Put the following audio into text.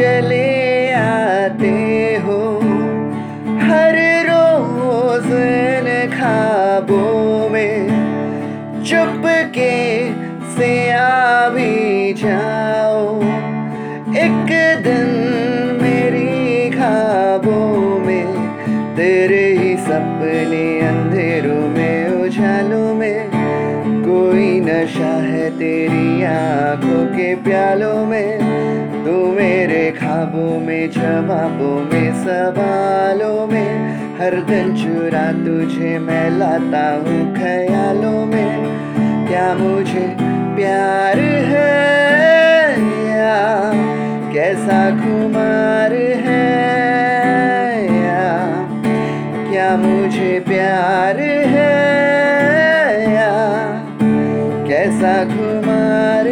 चले आते हो, हर रोज खाबों में चुपके से आ भी जाओ। एक दिन मेरी खाबों में तेरे ही सपने अंधेरों में, उछालों में कोई नशा है तेरी आँखों के प्यालों में। मेरे ख्वाबों में, जवाबों में, सवालों में, हर दिन चुरा तुझे मैं लाता हूँ ख्यालों में। क्या मुझे प्यार है या कैसा खुमार है या क्या मुझे प्यार है या कैसा खुमार